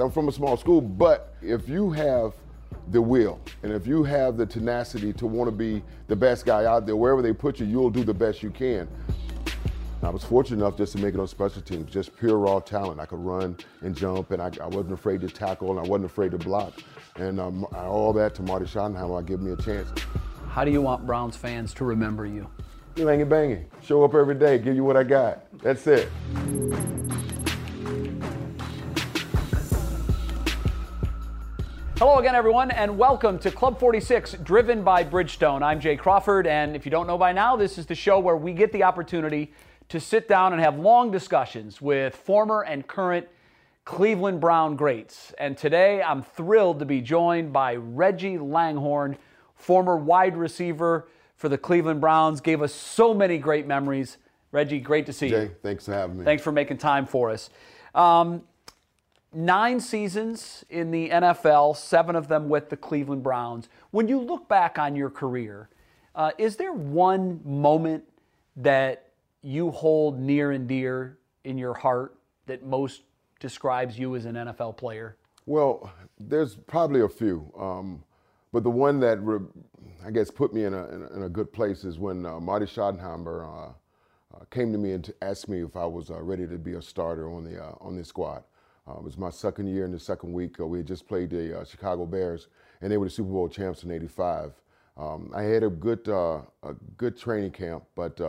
I'm from a small school, but if you have the will and if you have the tenacity to want to be the best guy out there, wherever they put you, you'll do the best you can. I was fortunate enough just to make it on special teams, just pure raw talent. I could run and jump, and I, I wasn't afraid to tackle, and I wasn't afraid to block. And um, all that to Marty Schottenheimer, give me a chance. How do you want Browns fans to remember you? You banging, banging. Show up every day, give you what I got. That's it. Hello again, everyone, and welcome to Club 46, driven by Bridgestone. I'm Jay Crawford, and if you don't know by now, this is the show where we get the opportunity to sit down and have long discussions with former and current Cleveland Brown greats. And today I'm thrilled to be joined by Reggie Langhorne, former wide receiver for the Cleveland Browns, gave us so many great memories. Reggie, great to see Jay, you. thanks for having me. Thanks for making time for us. Um, nine seasons in the NFL, seven of them with the Cleveland Browns. When you look back on your career, uh, is there one moment that you hold near and dear in your heart that most describes you as an NFL player? Well, there's probably a few, um, but the one that re- I guess put me in a, in a, in a good place is when uh, Marty Schottenheimer uh, uh, came to me and asked me if I was uh, ready to be a starter on the uh, on this squad. Uh, it was my second year in the second week. we had just played the Chicago Bears, and they were the Super Bowl champs in '85. Um, I had a good a good training camp, but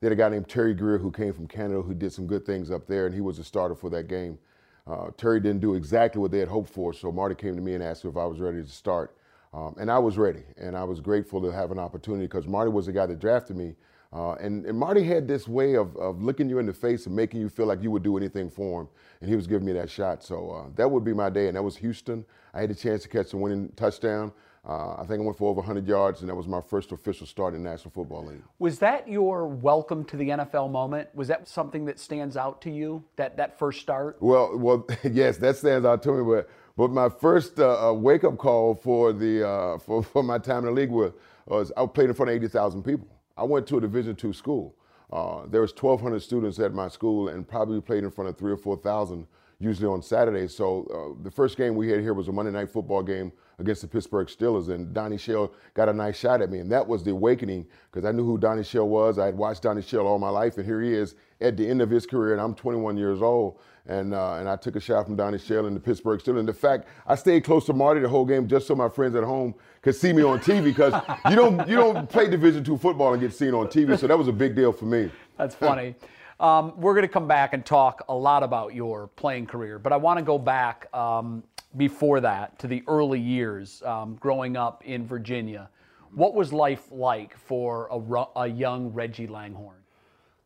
they had a guy named Terry Greer who came from Canada who did some good things up there, and he was a starter for that game. Uh, Terry didn't do exactly what they had hoped for, so Marty came to me and asked if I was ready to start. Um, and I was ready, and I was grateful to have an opportunity because Marty was the guy that drafted me. Uh, and, and, Marty had this way of, of looking you in the face and making you feel like you would do anything for him. And he was giving me that shot. So uh, that would be my day. And that was Houston. I had a chance to catch the winning touchdown. Uh, I think I went for over 100 yards, and that was my first official start in National Football League. Was that your welcome to the NFL moment? Was that something that stands out to you? That that first start? Well, well, yes, that stands out to me. But but my first uh, uh wake up call for the uh, for for my time in the league was, was I played in front of 80,000 people. I went to a Division two school. Uh, there was 1,200 students at my school, and probably played in front of three or 4,000 usually on Saturdays. So uh, the first game we had here was a Monday night football game against the Pittsburgh Steelers, and Donnie Shell got a nice shot at me, and that was the awakening because I knew who Donnie Shell was. I had watched Donnie Shell all my life, and here he is at the end of his career, and I'm 21 years old, and uh, and I took a shot from Donnie Shell and the Pittsburgh Steelers. And the fact I stayed close to Marty the whole game just so my friends at home could see me on TV because you don't you don't play Division two football and get seen on TV, so that was a big deal for me. That's funny. Um, we're going to come back and talk a lot about your playing career, but I want to go back um, before that to the early years um, growing up in Virginia. What was life like for a, a, young Reggie Langhorne?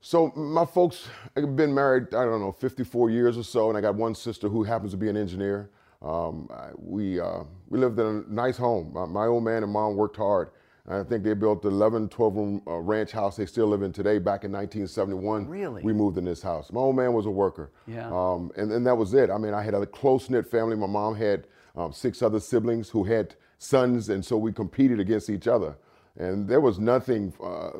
So my folks have been married, I don't know, 54 years or so, and I got one sister who happens to be an engineer. Um, we, uh, we lived in a nice home. My, my old man and mom worked hard. I think they built the 11, 12 room uh, ranch house they still live in today back in 1971. Really? We moved in this house. My old man was a worker. Yeah. Um, and, and that was it. I mean, I had a close knit family. My mom had um, six other siblings who had sons, and so we competed against each other. And there was nothing, uh,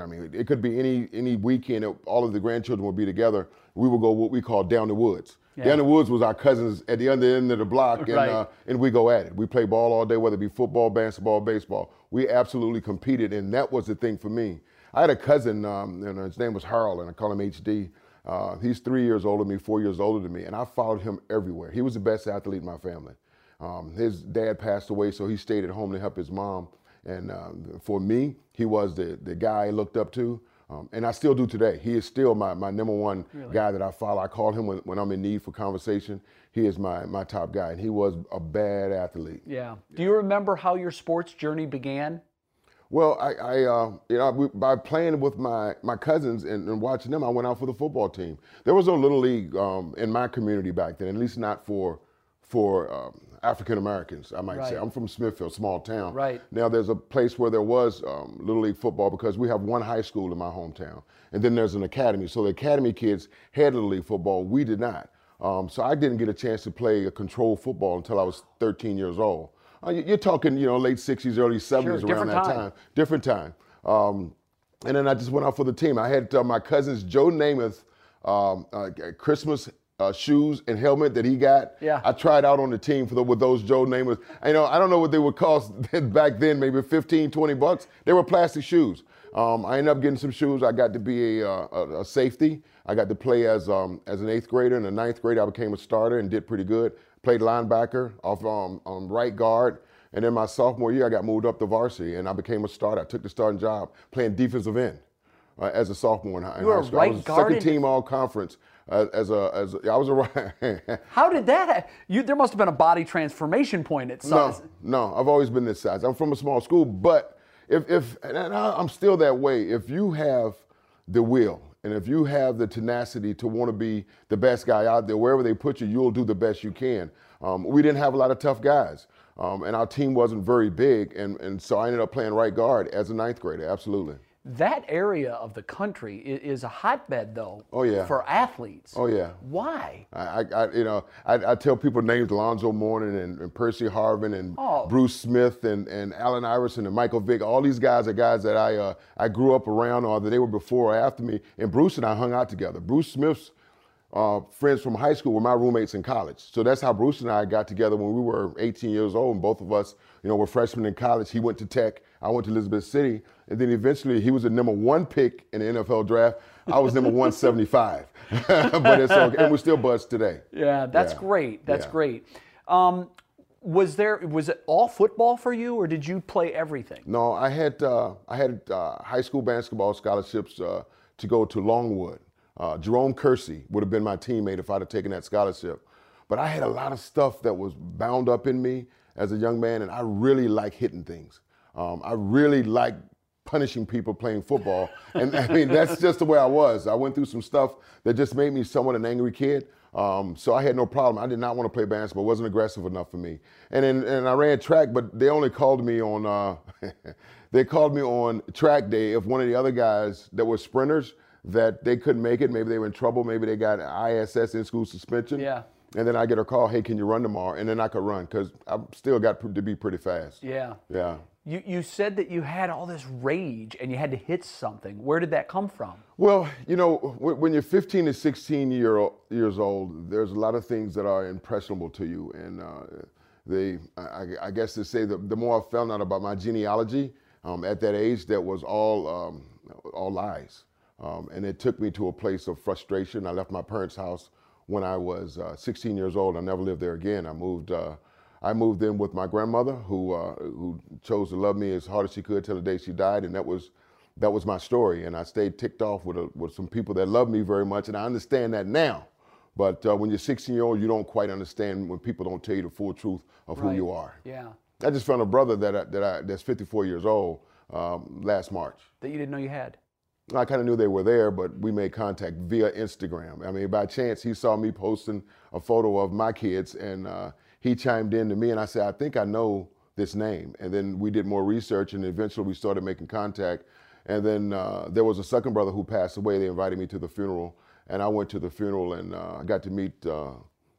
I mean, it could be any any weekend, all of the grandchildren would be together. We would go what we call down the woods. Yeah. Down the woods was our cousins at the other end of the block, and, right. uh, and we go at it. We play ball all day, whether it be football, basketball, baseball. We absolutely competed, and that was the thing for me. I had a cousin, um, and his name was Harold, and I call him HD. Uh, he's three years older than me, four years older than me, and I followed him everywhere. He was the best athlete in my family. Um, his dad passed away, so he stayed at home to help his mom. And uh, for me, he was the, the guy I looked up to. Um, and I still do today. He is still my, my number one really? guy that I follow. I call him when, when I'm in need for conversation. He is my, my top guy, and he was a bad athlete. Yeah. Do you remember how your sports journey began? Well, I, I uh, you know, we, by playing with my, my cousins and, and, watching them, I went out for the football team. There was no little league um, in my community back then, at least not for for um, African Americans, I might right. say. I'm from Smithfield, small town. Right. Now there's a place where there was um, Little League football because we have one high school in my hometown. And then there's an academy. So the academy kids had Little League football. We did not. Um, so I didn't get a chance to play a controlled football until I was 13 years old. Uh, you're talking, you know, late 60s, early 70s sure, around that time. time. Different time. Um, and then I just went out for the team. I had uh, my cousins Joe Namath um, uh, Christmas uh, shoes and helmet that he got. Yeah. I tried out on the team for the, with those Joe Namath. I know I don't know what they would cost back then, maybe 15, 20 bucks. They were plastic shoes. Um, I ended up getting some shoes. I got to be a, uh, a, a safety. I got to play as um, as an eighth grader. In the ninth grade, I became a starter and did pretty good. Played linebacker off um, um, right guard. And then my sophomore year, I got moved up to varsity and I became a starter. I took the starting job playing defensive end uh, as a sophomore in high, You a high school. right I was second team all conference as a as a, I was a. How did that? Ha- you there must have been a body transformation point at no, some. no, I've always been this size. I'm from a small school, but if if and I- I'm still that way. If you have the will and if you have the tenacity to want to be the best guy out there, wherever they put you, you'll do the best you can. Um, we didn't have a lot of tough guys, um, and our team wasn't very big, and, and so I ended up playing right guard as a ninth grader. Absolutely. That area of the country is, a hotbed, though. Oh, yeah. For athletes. Oh yeah. Why? I, I, I you know, I, I tell people names Alonzo Mourning and, and Percy Harvin and Oh. Bruce Smith and, and Allen Iverson and Michael Vick. All these guys are guys that I uh, I grew up around, or that they were before or after me. And Bruce and I hung out together. Bruce Smith's uh, friends from high school were my roommates in college. So that's how Bruce and I got together when we were 18 years old, and both of us, you know, were freshmen in college. He went to Tech, I went to Elizabeth City, and then eventually he was the number one pick in the NFL draft. I was number 175, but it's okay, and we're still buds today. Yeah, that's Yeah. great. That's Yeah. great. Um, was there was it all football for you, or did you play everything? No, I had uh, I had uh, high school basketball scholarships uh, to go to Longwood. Uh, Jerome Kersey would have been my teammate if I'd have taken that scholarship. But I had a lot of stuff that was bound up in me as a young man, and I really like hitting things. Um, I really like punishing people playing football, and I mean that's just the way I was. I went through some stuff that just made me somewhat an angry kid. Um, so I had no problem. I did not want to play basketball. It wasn't aggressive enough for me. And then, and I ran track, but they only called me on uh, they called me on track day if one of the other guys that were sprinters that they couldn't make it. Maybe they were in trouble. Maybe they got ISS in school suspension. Yeah. And then I get a call, hey, can you run tomorrow? And then I could run because I still got to be pretty fast. Yeah. Yeah. You you said that you had all this rage and you had to hit something. Where did that come from? Well, you know, when you're 15 to 16 year, years old, there's a lot of things that are impressionable to you. And uh, they, I, I guess to say that the more I found out about my genealogy um, at that age, that was all, um, all lies. Um, and it took me to a place of frustration. I left my parents' house when I was uh, 16 years old. I never lived there again. I moved. Uh, I moved in with my grandmother, who uh, who chose to love me as hard as she could till the day she died, and that was that was my story. And I stayed ticked off with a, with some people that love me very much, and I understand that now. But uh, when you're 16 year old, you don't quite understand when people don't tell you the full truth of who you are. Yeah. I just found a brother that I, that I, that's 54 years old um, last March. That you didn't know you had. I kind of knew they were there, but we made contact via Instagram. I mean, by chance, he saw me posting a photo of my kids, and uh, he chimed in to me, and I said, I think I know this name. And then we did more research, and eventually we started making contact. And then uh, there was a second brother who passed away. They invited me to the funeral, and I went to the funeral, and uh, I got to meet uh,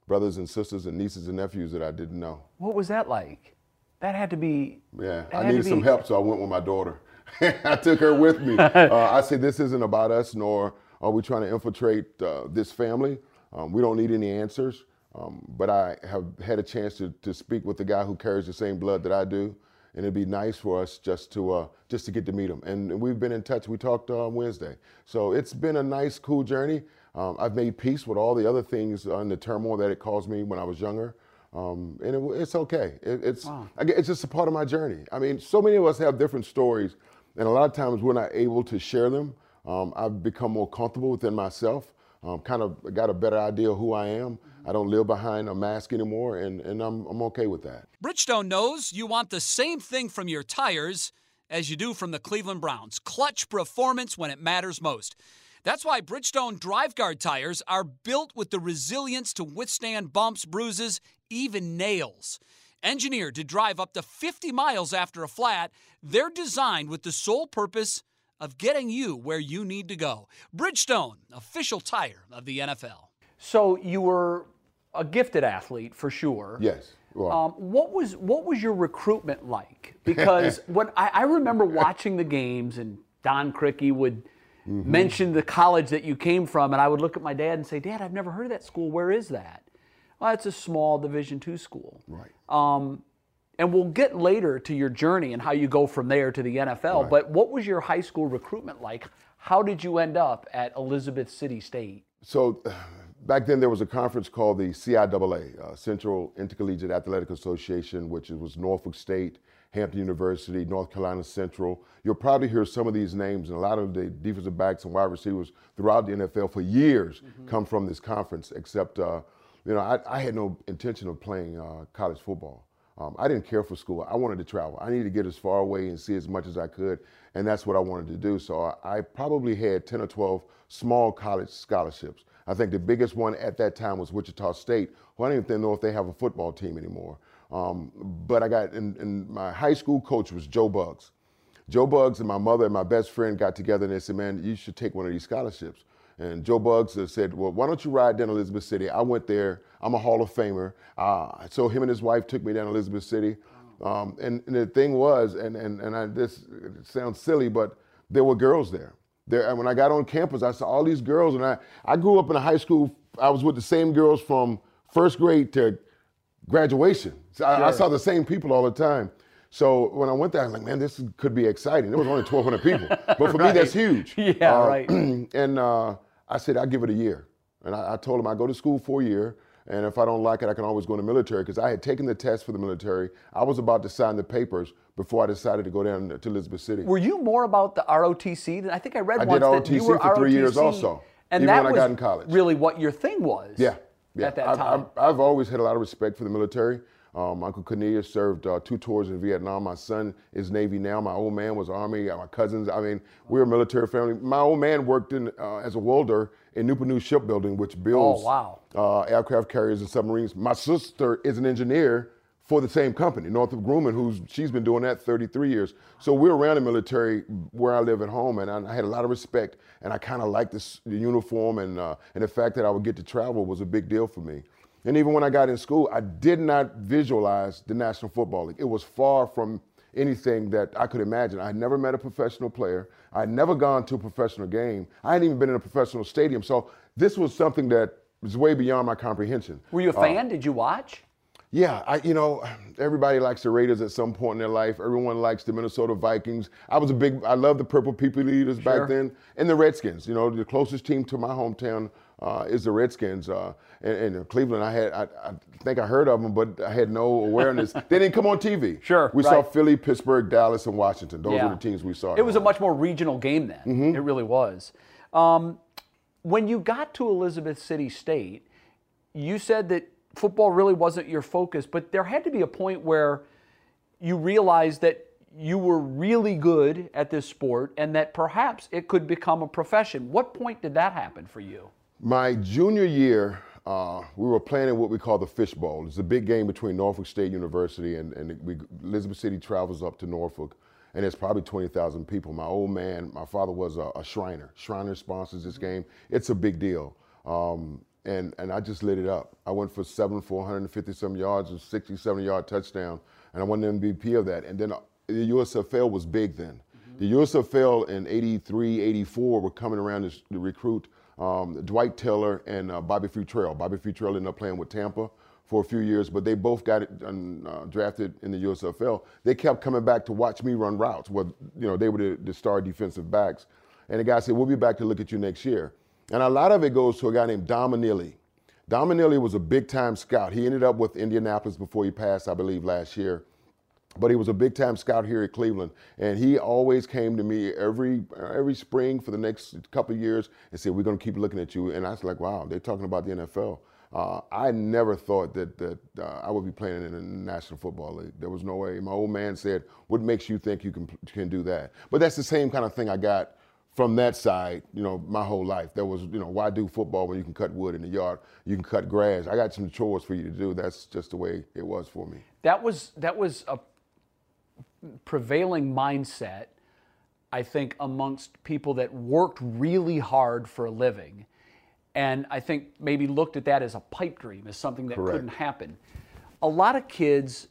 brothers and sisters and nieces and nephews that I didn't know. What was that like? That had to be. Yeah, I needed some help, so I went with my daughter. I took her with me. Uh, I said, "This isn't about us, nor are we trying to infiltrate uh, this family. Um, we don't need any answers." Um, but I have had a chance to, to speak with the guy who carries the same blood that I do, and it'd be nice for us just to uh, just to get to meet him. And we've been in touch. We talked uh, Wednesday, so it's been a nice, cool journey. Um, I've made peace with all the other things uh, and the turmoil that it caused me when I was younger. Um, and it, it's okay. It, it's I get- it's just a part of my journey. I mean, so many of us have different stories, and a lot of times we're not able to share them. Um, I've become more comfortable within myself. Um, kind of got a better idea of who I am. I don't live behind a mask anymore, and, and I'm, I'm okay with that. Bridgestone knows you want the same thing from your tires as you do from the Cleveland Browns clutch performance when it matters most. That's why Bridgestone Drive Guard tires are built with the resilience to withstand bumps, bruises, even nails. Engineered to drive up to 50 miles after a flat, they're designed with the sole purpose of getting you where you need to go. Bridgestone, official tire of the NFL. So you were a gifted athlete for sure. Yes. Well, Um, what was what was your recruitment like? Because when I, I remember watching the games and Don Criqui would mm-hmm. mention the college that you came from, and I would look at my dad and say, Dad, I've never heard of that school. Where is that? Well, it's a small Division two school. Right. Um, and we'll get later to your journey and how you go from there to the NFL. Right. But what was your high school recruitment like? How did you end up at Elizabeth City State? So, back then there was a conference called the CIAA, uh, Central Intercollegiate Athletic Association, which was Norfolk State, Hampton University, North Carolina Central. You'll probably hear some of these names, and a lot of the defensive backs and wide receivers throughout the NFL for years mm-hmm. come from this conference. Except, uh, you know, I, I, had no intention of playing uh, college football. Um, I didn't care for school. I wanted to travel. I needed to get as far away and see as much as I could, and that's what I wanted to do. So I, I probably had 10 or 12 small college scholarships. I think the biggest one at that time was Wichita State, who I don't even know if they have a football team anymore. Um, but I got, and, and my high school coach was Joe Bugs. Joe Bugs and my mother and my best friend got together and they said, man, you should take one of these scholarships. And Joe Bugs said, well, why don't you ride down Elizabeth City? I went there. I'm a Hall of Famer. Uh, so him and his wife took me down Elizabeth City. Um, and, and, the thing was, and, and, and I, this sounds silly, but there were girls there. There, and when I got on campus, I saw all these girls, and I, I grew up in a high school. I was with the same girls from first grade to graduation. So sure. I, I, saw the same people all the time. So when I went there, I was like, man, this could be exciting. There was only 1,200 people, but for right. me, that's huge. Yeah, uh, right. and uh, I said, I'll give it a year. And I, I told him I go to school for a year. And if I don't like it, I can always go in the military because I had taken the test for the military. I was about to sign the papers before I decided to go down to Elizabeth City. Were you more about the ROTC? Than, I think I read I once did ROTC that you were for three ROTC, years also. And even that when was I got in college. really what your thing was. Yeah. yeah. At that I've, time. I've, I've, always had a lot of respect for the military. Um, Uncle Cornelius served uh, two tours in Vietnam. My son is Navy now. My old man was Army. My cousins, I mean, we're a military family. My old man worked in uh, as a welder in Newport News Shipbuilding, which builds oh, wow. Uh, aircraft carriers and submarines. My sister is an engineer for the same company, Northrop Grumman, who's she's been doing that 33 years. So we're around the military where I live at home, and I, had a lot of respect, and I kind of liked this, the uniform, and uh, and the fact that I would get to travel was a big deal for me. And even when I got in school, I did not visualize the National Football League. It was far from anything that I could imagine. I had never met a professional player. I had never gone to a professional game. I hadn't even been in a professional stadium. So this was something that was way beyond my comprehension. Were you a fan? Uh, Did you watch? Yeah, I, you know, everybody likes the Raiders at some point in their life. Everyone likes the Minnesota Vikings. I was a big, I love the Purple People Eaters sure. back then, and the Redskins. You know, the closest team to my hometown uh, is the Redskins. Uh, and, and, Cleveland, I had, I, I, think I heard of them, but I had no awareness. they didn't come on TV. Sure, we right. saw Philly, Pittsburgh, Dallas, and Washington. Those yeah. were the teams we saw. It was a much more regional game then. Mm-hmm. It really was. Um, when you got to Elizabeth City State, you said that football really wasn't your focus, but there had to be a point where you realized that you were really good at this sport and that perhaps it could become a profession. What point did that happen for you? My junior year, uh, we were playing in what we call the Fish Bowl. It's a big game between Norfolk State University and, and we, Elizabeth City travels up to Norfolk, and it's probably 20,000 people. My old man, my father was a, a Shriner. Shriner sponsors this game. It's a big deal. Um, and and I just lit it up. I went for seven, 450 some yards, a 60, 70 yard touchdown, and I won the MVP of that. And then uh, the USFL was big then. Mm-hmm. The USFL in 83, 84 were coming around to, to recruit um, Dwight Taylor and uh, Bobby Futrell. Bobby Futrell ended up playing with Tampa for a few years, but they both got it, uh, drafted in the USFL. They kept coming back to watch me run routes. Well, you know, they were the, the star defensive backs. And the guy said, "We'll be back to look at you next year." And a lot of it goes to a guy named. Dom Anile was a big time scout. He ended up with Indianapolis before he passed, I believe, last year. But he was a big time scout here at Cleveland. And he always came to me every every spring for the next couple years and said, We're going to keep looking at you. And I was like, Wow, they're talking about the NFL. Uh, I never thought that, that uh, I would be playing in the National Football League. There was no way. My old man said, What makes you think you can, can do that? But that's the same kind of thing I got from that side, you know, my whole life. There was, you know, why do football when you can cut wood in the yard? You can cut grass. I got some chores for you to do. That's just the way it was for me. That was that was a prevailing mindset, I think, amongst people that worked really hard for a living, and I think maybe looked at that as a pipe dream, as something that Correct. couldn't happen. A lot of kids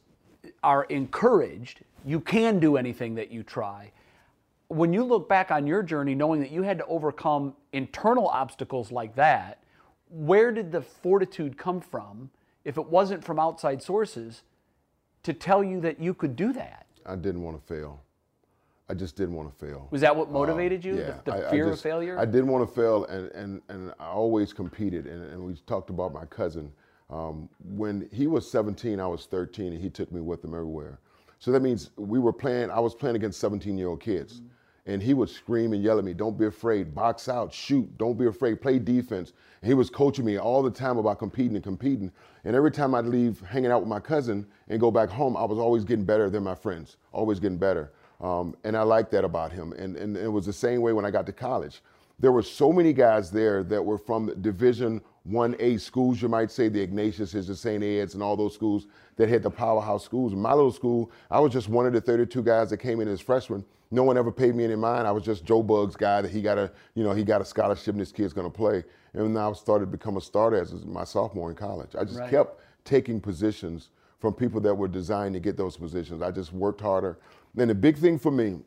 are encouraged. You can do anything that you try when you look back on your journey, knowing that you had to overcome internal obstacles like that, where did the fortitude come from if it wasn't from outside sources to tell you that you could do that? I didn't want to fail. I just didn't want to fail. Was that what motivated you? Yeah, the, the I- I fear just- of failure? I didn't want to fail, and, and, and I always competed. And, and we talked about my cousin. Um, when he was 17, I was 13, and he took me with him everywhere. So that means we were playing, I was playing against 17 year old kids. And he would scream and yell at me, don't be afraid, box out, shoot, don't be afraid, play defense. And he was coaching me all the time about competing and competing. And every time I'd leave hanging out with my cousin and go back home, I was always getting better than my friends, always getting better. Um, and I like that about him. And, and it was the same way when I got to college. There were so many guys there that were from Division 1A schools, you might say, the Ignatiuses, the St. Ed's, and all those schools that had the powerhouse schools. In my little school, I was just one of the 32 guys that came in as freshmen. No one ever paid me any mind. I was just Joe Bug's guy that he got a, you know, he got a scholarship and this kid's gonna play. And then I started to become a starter as my sophomore in college. I just Right. kept taking positions from people that were designed to get those positions. I just worked harder. And the big thing for me,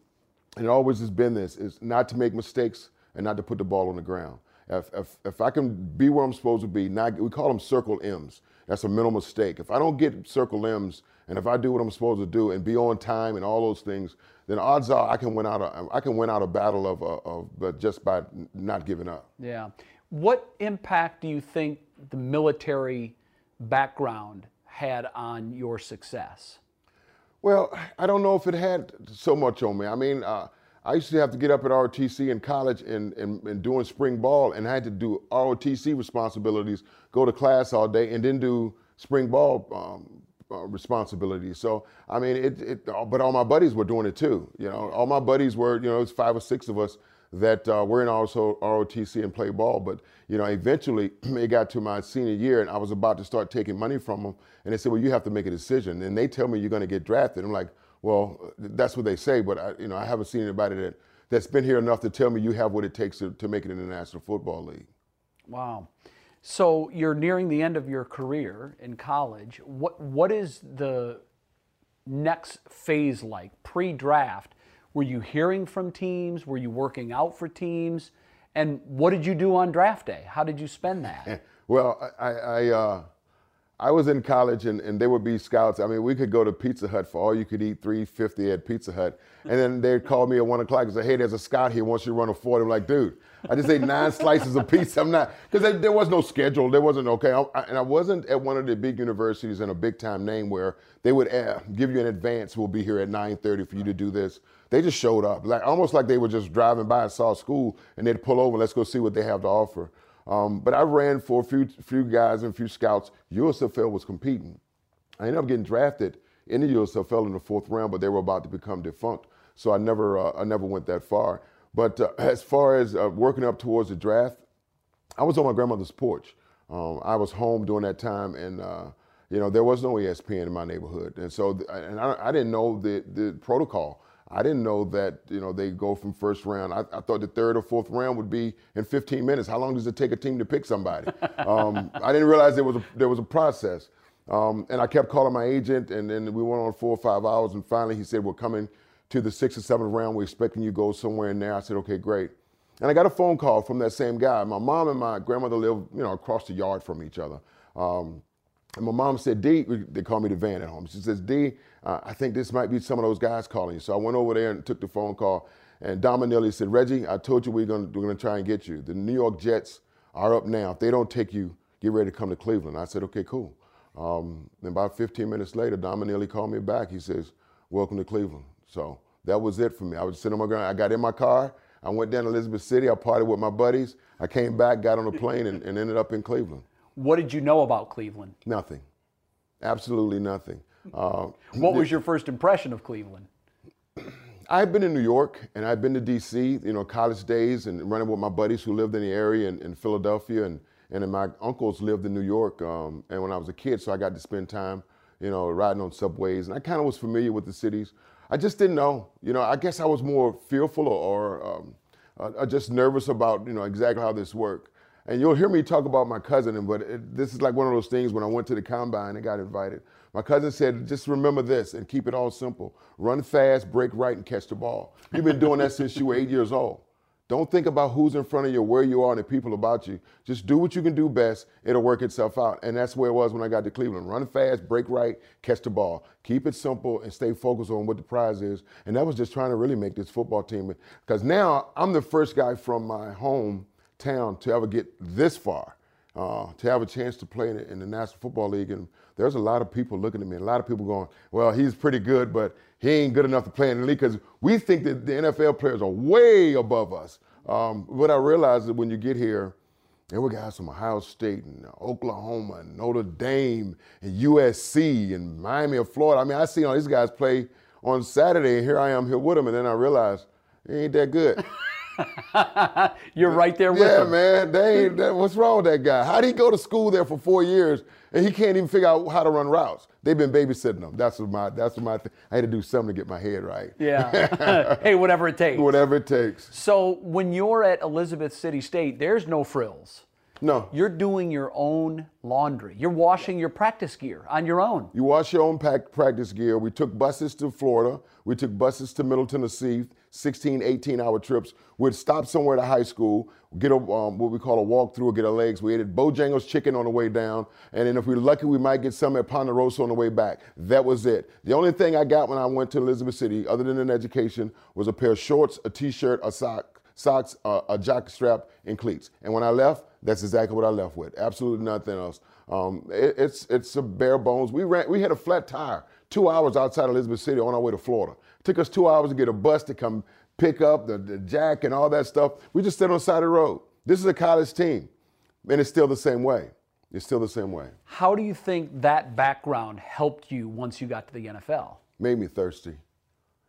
and it always has been this, is not to make mistakes and not to put the ball on the ground. If, if, if I can be where I'm supposed to be, not, we call them circle M's. That's a mental mistake. If I don't get circle M's and if I do what I'm supposed to do and be on time and all those things, then odds are I can win out a, I can win out a battle of, of, of but just by not giving up. Yeah. What impact do you think the military background had on your success? Well, I don't know if it had so much on me. I mean, uh, I used to have to get up at ROTC in college and, and, and doing spring ball, and I had to do ROTC responsibilities, go to class all day, and then do spring ball um, uh, responsibilities. So, I mean, it, it, but all my buddies were doing it too. You know, all my buddies were, you know, it's five or six of us that uh, were in also ROTC and play ball. But, you know, eventually it got to my senior year and I was about to start taking money from them. And they said, well, you have to make a decision. And they tell me you're going to get drafted. I'm like, well, that's what they say, but I, you know, I haven't seen anybody that, that's been here enough to tell me you have what it takes to, to make it in the National Football League. Wow. So you're nearing the end of your career in college. What what is the next phase like pre-draft? Were you hearing from teams? Were you working out for teams? And what did you do on draft day? How did you spend that? Well, I, I, uh, I was in college and, and there would be scouts. I mean, we could go to Pizza Hut for all you could eat, 350 at Pizza Hut. And then they'd call me at one o'clock and say, hey, there's a scout here, wants you to run a 40. I'm like, dude, I just ate nine slices of pizza. I'm not, because there, was no schedule. There wasn't, okay. I, and I wasn't at one of the big universities in a big time name where they would uh, give you an advance, we'll be here at 9.30 for you to do this. They just showed up, like almost like they were just driving by and saw school and they'd pull over, let's go see what they have to offer. Um, but I ran for a few, few guys and a few scouts. USFL was competing. I ended up getting drafted in the USFL in the fourth round, but they were about to become defunct. So I never, uh, I never went that far. But uh, as far as uh, working up towards the draft, I was on my grandmother's porch. Um, I was home during that time, and uh, you know there was no ESPN in my neighborhood, and so th- and I, I didn't know the the protocol. I didn't know that you know they go from first round. I, I thought the third or fourth round would be in 15 minutes. How long does it take a team to pick somebody? um, I didn't realize there was a, there was a process. Um, and I kept calling my agent, and then we went on four or five hours, and finally he said, "We're coming to the sixth or seventh round. We're expecting you to go somewhere in there." I said, "Okay, great." And I got a phone call from that same guy. My mom and my grandmother live, you know, across the yard from each other. Um, and my mom said, D, they call me the van at home. She says, D, uh, I think this might be some of those guys calling you. So I went over there and took the phone call. And Dom Anile said, Reggie, I told you we're going we're gonna try and get you. The New York Jets are up now. If they don't take you, get ready to come to Cleveland. I said, okay, cool. Um, then about 15 minutes later, Dom Anile called me back. He says, welcome to Cleveland. So that was it for me. I was sitting on my ground. I got in my car. I went down to Elizabeth City. I partied with my buddies. I came back, got on a plane, and, and ended up in Cleveland. What did you know about Cleveland? Nothing. Absolutely nothing. Uh, What was your first impression of Cleveland? I've been in New York and I've been to DC, you know, college days and running with my buddies who lived in the area in, in Philadelphia and, and my uncles lived in New York. Um, and when I was a kid, so I got to spend time, you know, riding on subways and I kind of was familiar with the cities. I just didn't know, you know, I guess I was more fearful or, or um, uh, just nervous about, you know, exactly how this worked. And you'll hear me talk about my cousin, but it, this is like one of those things when I went to the combine and got invited. My cousin said, just remember this and keep it all simple. Run fast, break right, and catch the ball. You've been doing that since you were eight years old. Don't think about who's in front of you, where you are, and the people about you. Just do what you can do best. It'll work itself out. And that's where it was when I got to Cleveland. Run fast, break right, catch the ball. Keep it simple and stay focused on what the prize is. And that was just trying to really make this football team. Because now I'm the first guy from my hometown to ever get this far, uh, to have a chance to play in, the National Football League. And there's a lot of people looking at me, a lot of people going, well, he's pretty good, but he ain't good enough to play in the league because we think that the NFL players are way above us. Um, what I realized is when you get here, there were guys from Ohio State and Oklahoma and Notre Dame and USC and Miami of Florida. I mean, I see all these guys play on Saturday, and here I am here with them, and then I realized they ain't that good. You're right there with yeah, them. man. They ain't, that, what's wrong with that guy? How'd he go to school there for four years and he can't even figure out how to run routes? They've been babysitting him. That's what my. That's what my. Th- I had to do something to get my head right. Yeah. hey, whatever it takes. Whatever it takes. So when you're at Elizabeth City State, there's no frills. No. You're doing your own laundry. You're washing your practice gear on your own. You wash your own pack, practice gear. We took buses to Florida. We took buses to Middle Tennessee, 16, 18 hour trips. We'd stop somewhere at a high school, get a, um, what we call a walkthrough, or get our legs. We ate at Bojangles Chicken on the way down. And then if we are lucky, we might get some at Ponderosa on the way back. That was it. The only thing I got when I went to Elizabeth City, other than an education, was a pair of shorts, a t-shirt, a sock, socks, uh, a jock strap, and cleats. And when I left, that's exactly what I left with. Absolutely nothing else. Um, it, it's it's a bare bones. We ran. We had a flat tire two hours outside Elizabeth City on our way to Florida. Took us two hours to get a bus to come pick up the, the jack and all that stuff. We just stood on the side of the road. This is a college team, and it's still the same way. It's still the same way. How do you think that background helped you once you got to the NFL? Made me thirsty.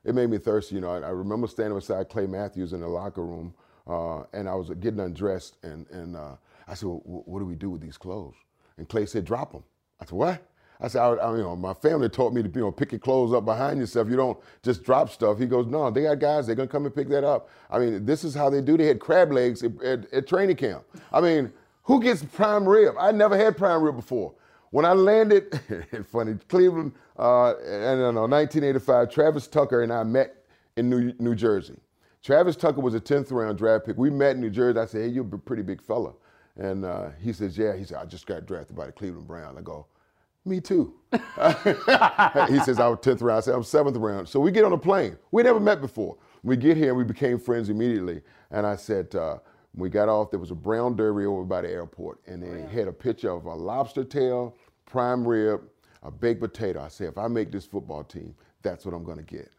It made me thirsty. You know, I, I remember standing beside Clay Matthews in the locker room uh, and I was getting undressed, and, and uh, I said, well, what do we do with these clothes? And Clay said, drop them. I said, what? I said, I, I, you know, my family taught me to, you know, pick your clothes up behind yourself. You don't just drop stuff. He goes, no, they got guys. They're gonna come and pick that up. I mean, this is how they do. They had crab legs at, at, at training camp. I mean, who gets prime rib? I never had prime rib before. When I landed, funny, Cleveland, uh, I know, 1985, Travis Tucker and I met in New, New Jersey. Travis Tucker was a 10th round draft pick. We met in New Jersey. I said, hey, you're a pretty big fella. And uh, he says, yeah. He said, I just got drafted by the Cleveland Browns. I go, me too. he says, I was 10th round. I said, I'm 7th round. So we get on a plane. We never met before. We get here and we became friends immediately. And I said, uh, we got off, there was a brown derby over by the airport. And they yeah. had a picture of a lobster tail, prime rib, a baked potato. I said, if I make this football team, that's what I'm going to get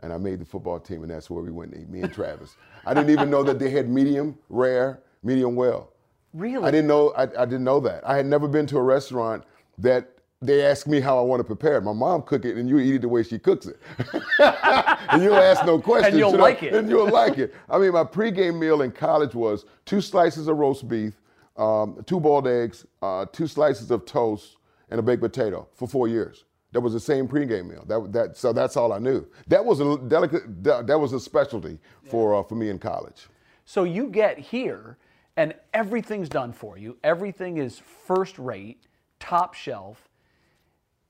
and I made the football team, and that's where we went, me and Travis. I didn't even know that they had medium, rare, medium well. Really? I didn't know. I, I didn't know that. I had never been to a restaurant that they ask me how I want to prepare it. My mom cook it, and you eat it the way she cooks it, and you'll ask no questions. and you'll you know? like it. And you'll like it. I mean, my pregame meal in college was two slices of roast beef, um, two boiled eggs, uh, two slices of toast, and a baked potato for four years. That was the same pregame meal. That, that, so that's all I knew. That was a delicate. That was a specialty for uh, for me in college. So you get here, and everything's done for you. Everything is first rate, top shelf.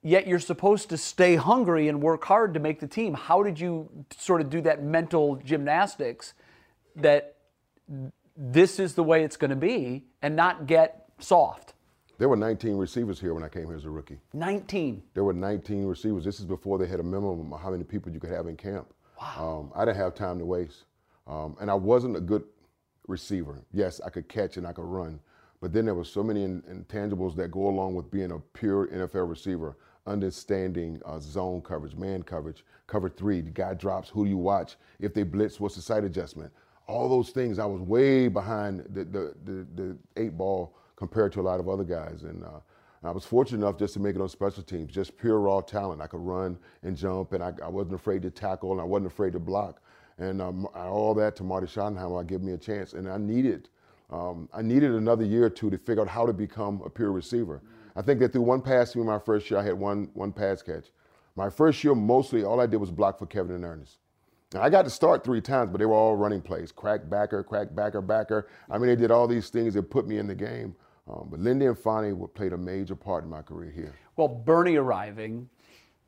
Yet you're supposed to stay hungry and work hard to make the team. How did you sort of do that mental gymnastics that this is the way it's going to be and not get soft? There were 19 receivers here when I came here as a rookie. 19. There were 19 receivers. This is before they had a minimum of how many people you could have in camp. Wow. Um, I didn't have time to waste. Um, and I wasn't a good receiver. Yes, I could catch and I could run. But then there were so many in, intangibles that go along with being a pure NFL receiver. Understanding uh, zone coverage, man coverage, cover three, the guy drops, who do you watch? If they blitz, what's the sight adjustment? All those things, I was way behind the, the, the, the eight ball compared to a lot of other guys. And uh, I was fortunate enough just to make it on special teams, just pure raw talent. I could run and jump, and I, I wasn't afraid to tackle, and I wasn't afraid to block. And um, all that to Marty Schottenheimer give me a chance, and I needed, um, I needed another year or two to figure out how to become a pure receiver. I think that through one pass through my first year, I had one one pass catch. My first year, mostly all I did was block for Kevin and Earnest. I got to start three times, but they were all running plays. Crack backer, crack backer, backer. I mean, they did all these things that put me in the game. Um, but Lindy Infante played a major part in my career here. Well, Bernie arriving,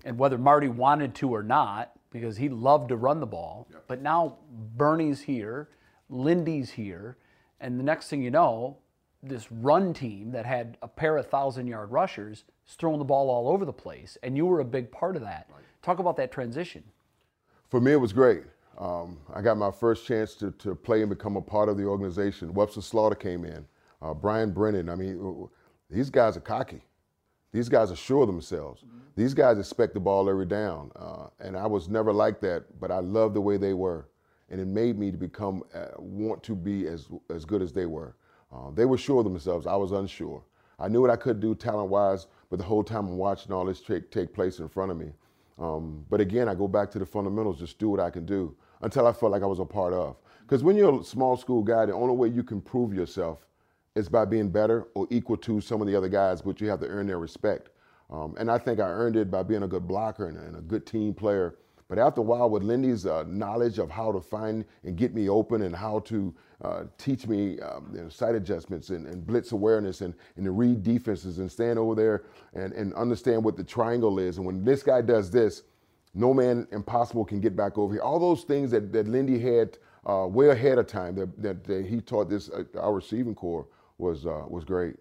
and whether Marty wanted to or not, because he loved to run the ball, yep. but now Bernie's here, Lindy's here, and the next thing you know, this run team that had a pair of thousand yard rushers is throwing the ball all over the place, and you were a big part of that. Right. Talk about that transition. For me, it was great. Um, I got my first chance to, to play and become a part of the organization. Webster Slaughter came in, uh, Brian Brennan. I mean, these guys are cocky. These guys are sure of themselves. Mm-hmm. These guys expect the ball every down. Uh, and I was never like that, but I loved the way they were. And it made me to become, uh, want to be as, as good as they were. Uh, they were sure of themselves. I was unsure. I knew what I could do talent wise, but the whole time I'm watching all this take, take place in front of me. Um, but again, I go back to the fundamentals, just do what I can do until I felt like I was a part of. Because when you're a small school guy, the only way you can prove yourself is by being better or equal to some of the other guys, but you have to earn their respect. Um, and I think I earned it by being a good blocker and, and a good team player but after a while, with Lindy's uh, knowledge of how to find and get me open and how to uh, teach me um, you know, sight adjustments and, and, blitz awareness and, and to read defenses and stand over there and, and understand what the triangle is. And when this guy does this, no man impossible can get back over here. All those things that, that Lindy had uh, way ahead of time that, that, that he taught this uh, our receiving corps was uh, was great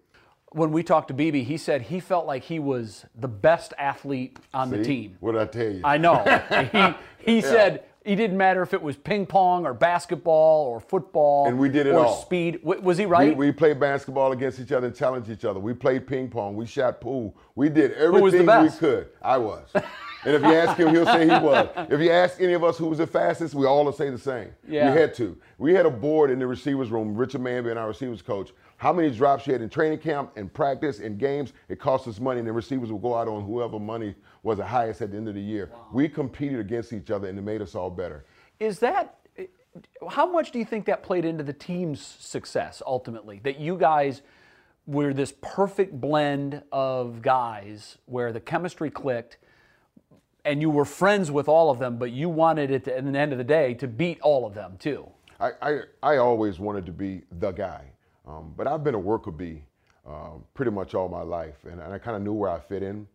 when we talked to BB, he said he felt like he was the best athlete on See? the team. What did I tell you? I know. he he yeah. said he didn't matter if it was ping pong or basketball or football. And we did it or all. speed. Was he right? We, we, played basketball against each other and challenged each other. We played ping pong. We shot pool. We did everything we could. I was. and if you ask him, he'll say he was. If you ask any of us who was the fastest, we all will say the same. Yeah. We had to. We had a board in the receivers room, Richard Manby and our receivers coach, how many drops you had in training camp, in practice, in games. It cost us money, and the receivers would go out on whoever money was the highest at the end of the year. Wow. We competed against each other, and it made us all better. Is that how much do you think that played into the team's success ultimately? That you guys were this perfect blend of guys where the chemistry clicked and you were friends with all of them, but you wanted it to, at the end of the day to beat all of them too. I, I, I always wanted to be the guy. Um, but I've been a worker bee uh, pretty much all my life, and, and I kind of knew where I fit in.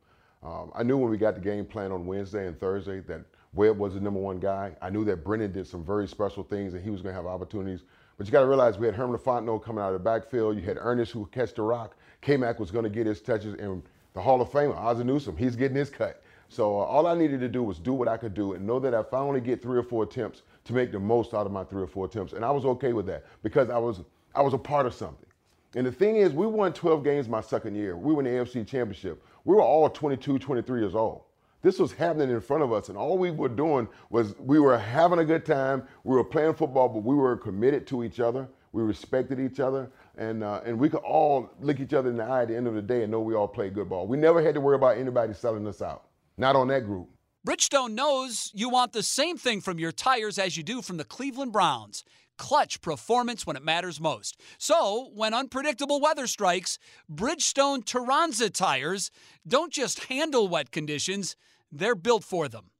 Um, I knew when we got the game plan on Wednesday and Thursday that Webb was the number one guy. I knew that Brennan did some very special things and he was going to have opportunities. But you got to realize we had Herman Fontenot coming out of the backfield. You had Earnest who catch the rock. K-Mac was going to get his touches, and the Hall of Famer, Ozzie Newsome, he's getting his cut. So uh, all I needed to do was do what I could do and know that if I only get three or four attempts, to make the most out of my three or four attempts. And I was okay with that because I was I was a part of something. And the thing is, we won 12 games my second year. We won the AFC Championship. We were all 22, 23 years old. This was happening in front of us, and all we were doing was we were having a good time. We were playing football, but we were committed to each other. We respected each other, and uh, and we could all look each other in the eye at the end of the day and know we all played good ball. We never had to worry about anybody selling us out. Not on that group. Bridgestone knows you want the same thing from your tires as you do from the Cleveland Browns clutch performance when it matters most. So, when unpredictable weather strikes, Bridgestone Turanza tires don't just handle wet conditions, they're built for them.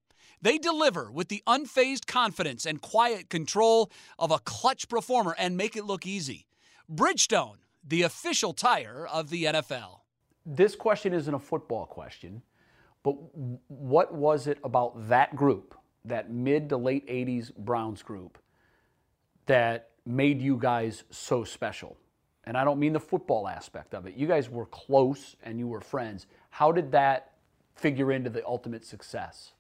They deliver with the unfazed confidence and quiet control of a clutch performer and make it look easy. Bridgestone, the official tire of the NFL. This question isn't a football question, but what was it about that group, that mid to late 80s Browns group, that made you guys so special? And I don't mean the football aspect of it. You guys were close and you were friends. How did that figure into the ultimate success?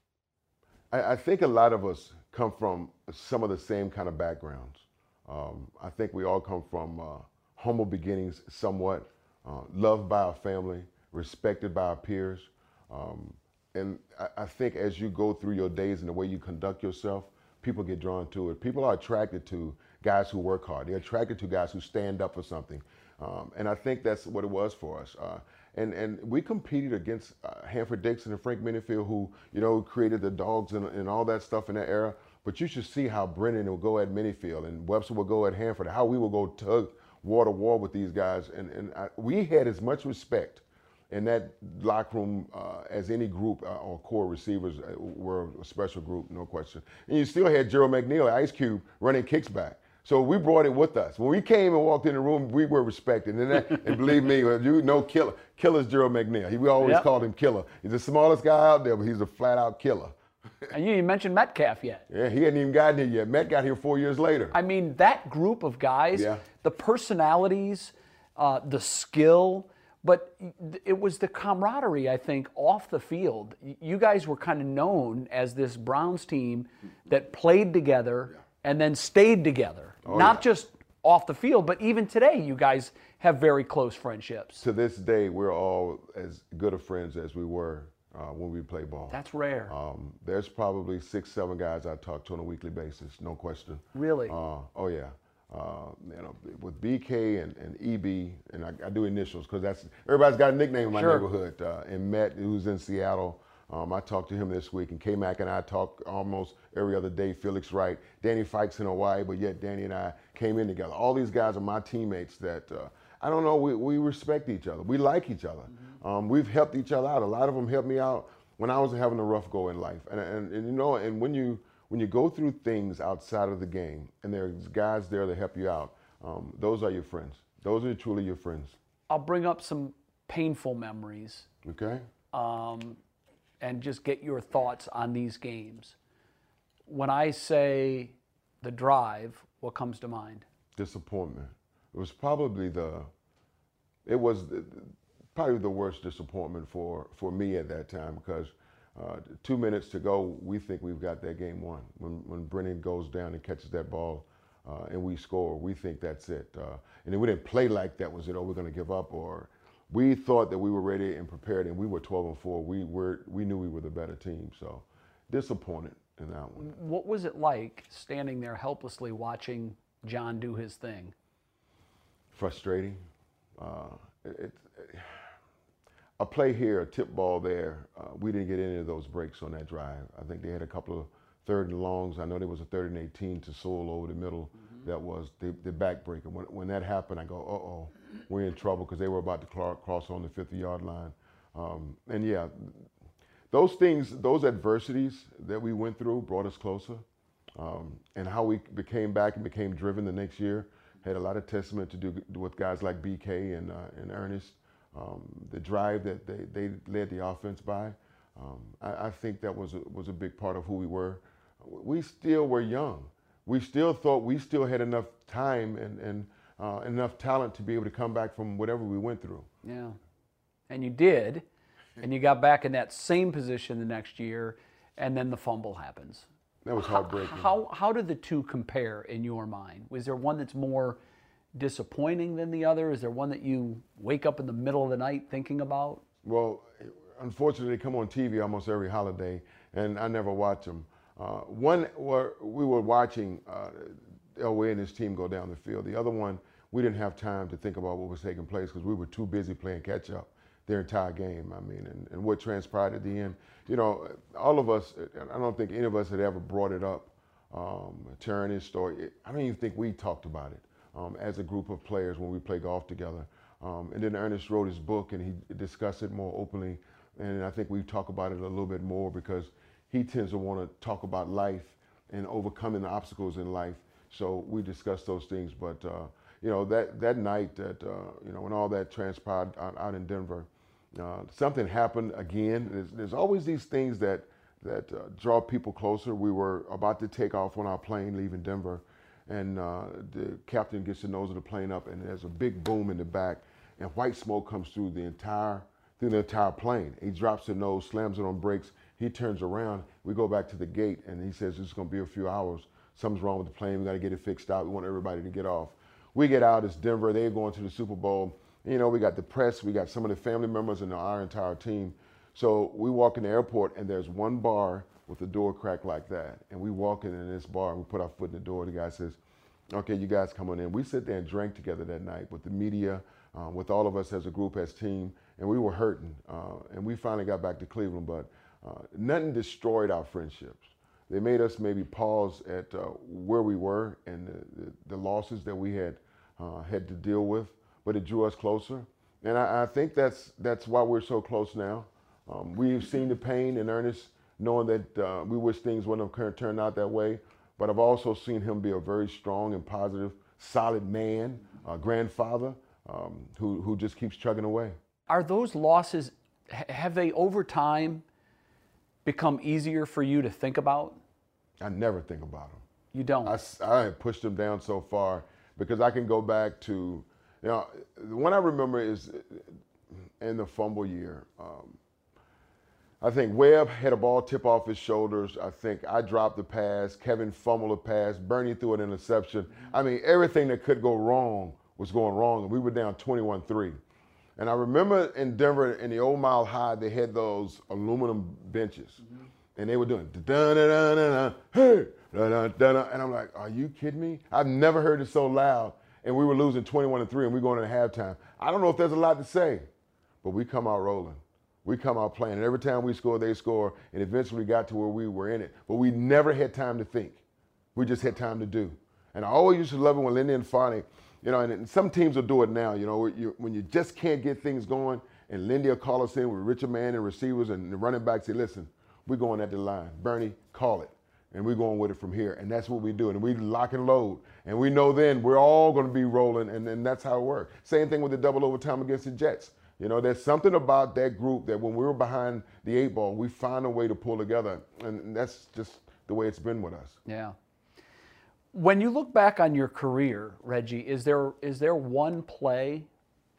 I, I think a lot of us come from some of the same kind of backgrounds. Um, I think we all come from uh, humble beginnings, somewhat, uh, loved by our family, respected by our peers. Um, and I, I, think as you go through your days and the way you conduct yourself, people get drawn to it. People are attracted to guys who work hard. They're attracted to guys who stand up for something. Um, and I think that's what it was for us. Uh, and and we competed against uh, Hanford Dixon and Frank Minifield, who you know created the dogs and, and all that stuff in that era. But you should see how Brennan will go at Minifield and Webster will go at Hanford, how we will go tug war to war with these guys. And and I, we had as much respect in that locker room, uh, as any group uh, or core receivers uh, were a special group, no question. And you still had Gerald McNeil, Ice Cube, running kicks back. So we brought it with us. When we came and walked in the room, we were respected. And, that, and believe me, you know Killer. Killer's Gerald McNeil. He, we always yep. called him Killer. He's the smallest guy out there, but he's a flat out killer. and you didn't mention Metcalf yet. Yeah, he hadn't even gotten here yet. Met got here four years later. I mean, that group of guys, yeah. the personalities, uh, the skill, but it was the camaraderie, I think, off the field. You guys were kind of known as this Browns team that played together yeah. and then stayed together. Oh, Not yeah. just off the field, but even today, you guys have very close friendships. To this day, we're all as good of friends as we were uh, when we play ball. That's rare. Um, there's probably six, seven guys I talk to on a weekly basis, no question. Really? Uh, oh yeah. Uh, you know, with BK and, and EB, and I, I do initials because that's everybody's got a nickname in my sure. neighborhood. Uh, and Matt, who's in Seattle, um, I talked to him this week, and K Mac and I talk almost every other day. Felix Wright, Danny Fikes in Hawaii, but yet Danny and I came in together. All these guys are my teammates that uh, I don't know. We, we respect each other. We like each other. Mm-hmm. Um, we've helped each other out. A lot of them helped me out when I was having a rough go in life. And, and, and you know, and when you when you go through things outside of the game, and there's guys there to help you out, um, those are your friends. Those are truly your friends. I'll bring up some painful memories. Okay. Um, and just get your thoughts on these games. When I say the drive, what comes to mind? Disappointment. It was probably the, it was probably the worst disappointment for, for me at that time because uh, two minutes to go, we think we've got that game won. When, when Brennan goes down and catches that ball uh, and we score, we think that's it. Uh, and then we didn't play like that was it, oh, we're going to give up or we thought that we were ready and prepared, and we were 12 and four. We were we knew we were the better team, so disappointed in that one. What was it like standing there helplessly watching John do his thing? Frustrating. Uh, it, it, a play here, a tip ball there. Uh, we didn't get any of those breaks on that drive. I think they had a couple of third and longs. I know there was a third and 18 to Sewell over the middle. Mm-hmm. That was the, the backbreaker. When, when that happened, I go, uh oh we're in trouble because they were about to cross on the 50 yard line. Um, and yeah, those things, those adversities that we went through brought us closer. Um, and how we became back and became driven the next year had a lot of testament to do with guys like BK and, uh, and Earnest. Um, the drive that they, they led the offense by. Um, I, I, think that was a, was a big part of who we were. We still were young. We still thought we still had enough time and, and uh, enough talent to be able to come back from whatever we went through. Yeah. And you did. And you got back in that same position the next year, and then the fumble happens. That was heartbreaking. How, how, how did the two compare in your mind? Was there one that's more disappointing than the other? Is there one that you wake up in the middle of the night thinking about? Well, unfortunately, they come on TV almost every holiday, and I never watch them. Uh, one, we were watching uh, Elway and his team go down the field. The other one, we didn't have time to think about what was taking place because we were too busy playing catch up their entire game. I mean, and, and what transpired at the end. You know, all of us, I don't think any of us had ever brought it up, um, his story. I don't even think we talked about it um, as a group of players when we play golf together. Um, and then Earnest wrote his book and he discussed it more openly. And I think we talk about it a little bit more because he tends to want to talk about life and overcoming the obstacles in life so we discussed those things. But uh, you know that that night that uh, you know when all that transpired out, out in Denver, uh, something happened again. There's, there's, always these things that that uh, draw people closer. We were about to take off on our plane leaving Denver, and uh, the captain gets the nose of the plane up, and there's a big boom in the back, and white smoke comes through the entire through the entire plane. He drops the nose, slams it on brakes. He turns around. We go back to the gate, and he says it's going to be a few hours something's wrong with the plane. We got to get it fixed out. We want everybody to get off. We get out. It's Denver. They're going to the Super Bowl. You know, we got the press. We got some of the family members and our entire team. So we walk in the airport, and there's one bar with the door cracked like that. And we walk in, in this bar, and we put our foot in the door. The guy says, "Okay, you guys come on in." We sit there and drank together that night with the media, uh, with all of us as a group, as team, and we were hurting. Uh, and we finally got back to Cleveland, but uh, nothing destroyed our friendships they made us maybe pause at uh, where we were and the, the, the, losses that we had uh, had to deal with, but it drew us closer. And I, I, think that's that's why we're so close now. Um, we've seen the pain in Earnest, knowing that uh, we wish things wouldn't have turned out that way. But I've also seen him be a very strong and positive, solid man, a grandfather um, who who just keeps chugging away. Are those losses? Have they over time become easier for you to think about? I never think about them. You don't. I, I pushed them down so far because I can go back to, you know, the one I remember is in the fumble year. Um, I think Webb had a ball tip off his shoulders. I think I dropped the pass. Kevin fumbled a pass. Bernie threw an interception. I mean, everything that could go wrong was going wrong, and we were down 21 3. And I remember in Denver, in the old Mile High, they had those aluminum benches. Mm-hmm. And they were doing da da da da da hey da da da and I'm like, are you kidding me? I've never heard it so loud. And we were losing 21 3, and we're going into halftime. I don't know if there's a lot to say, but we come out rolling. We come out playing, and every time we score, they score, and eventually got to where we were in it. But we never had time to think. We just had time to do. And I always used to love it when Lindy Infante you know, and, and, some teams will do it now. You know, you, when you just can't get things going, and Lindy will call us in with Richard Mann and receivers and the running back say, listen, we're going at the line. Bernie, call it. And we're going with it from here. And that's what we do. And we lock and load. And we know then we're all going to be rolling, and, then that's how it works. Same thing with the double overtime against the Jets. You know, there's something about that group that when we were behind the eight ball, we find a way to pull together. And that's just the way it's been with us. Yeah. When you look back on your career, Reggie, is there is there one play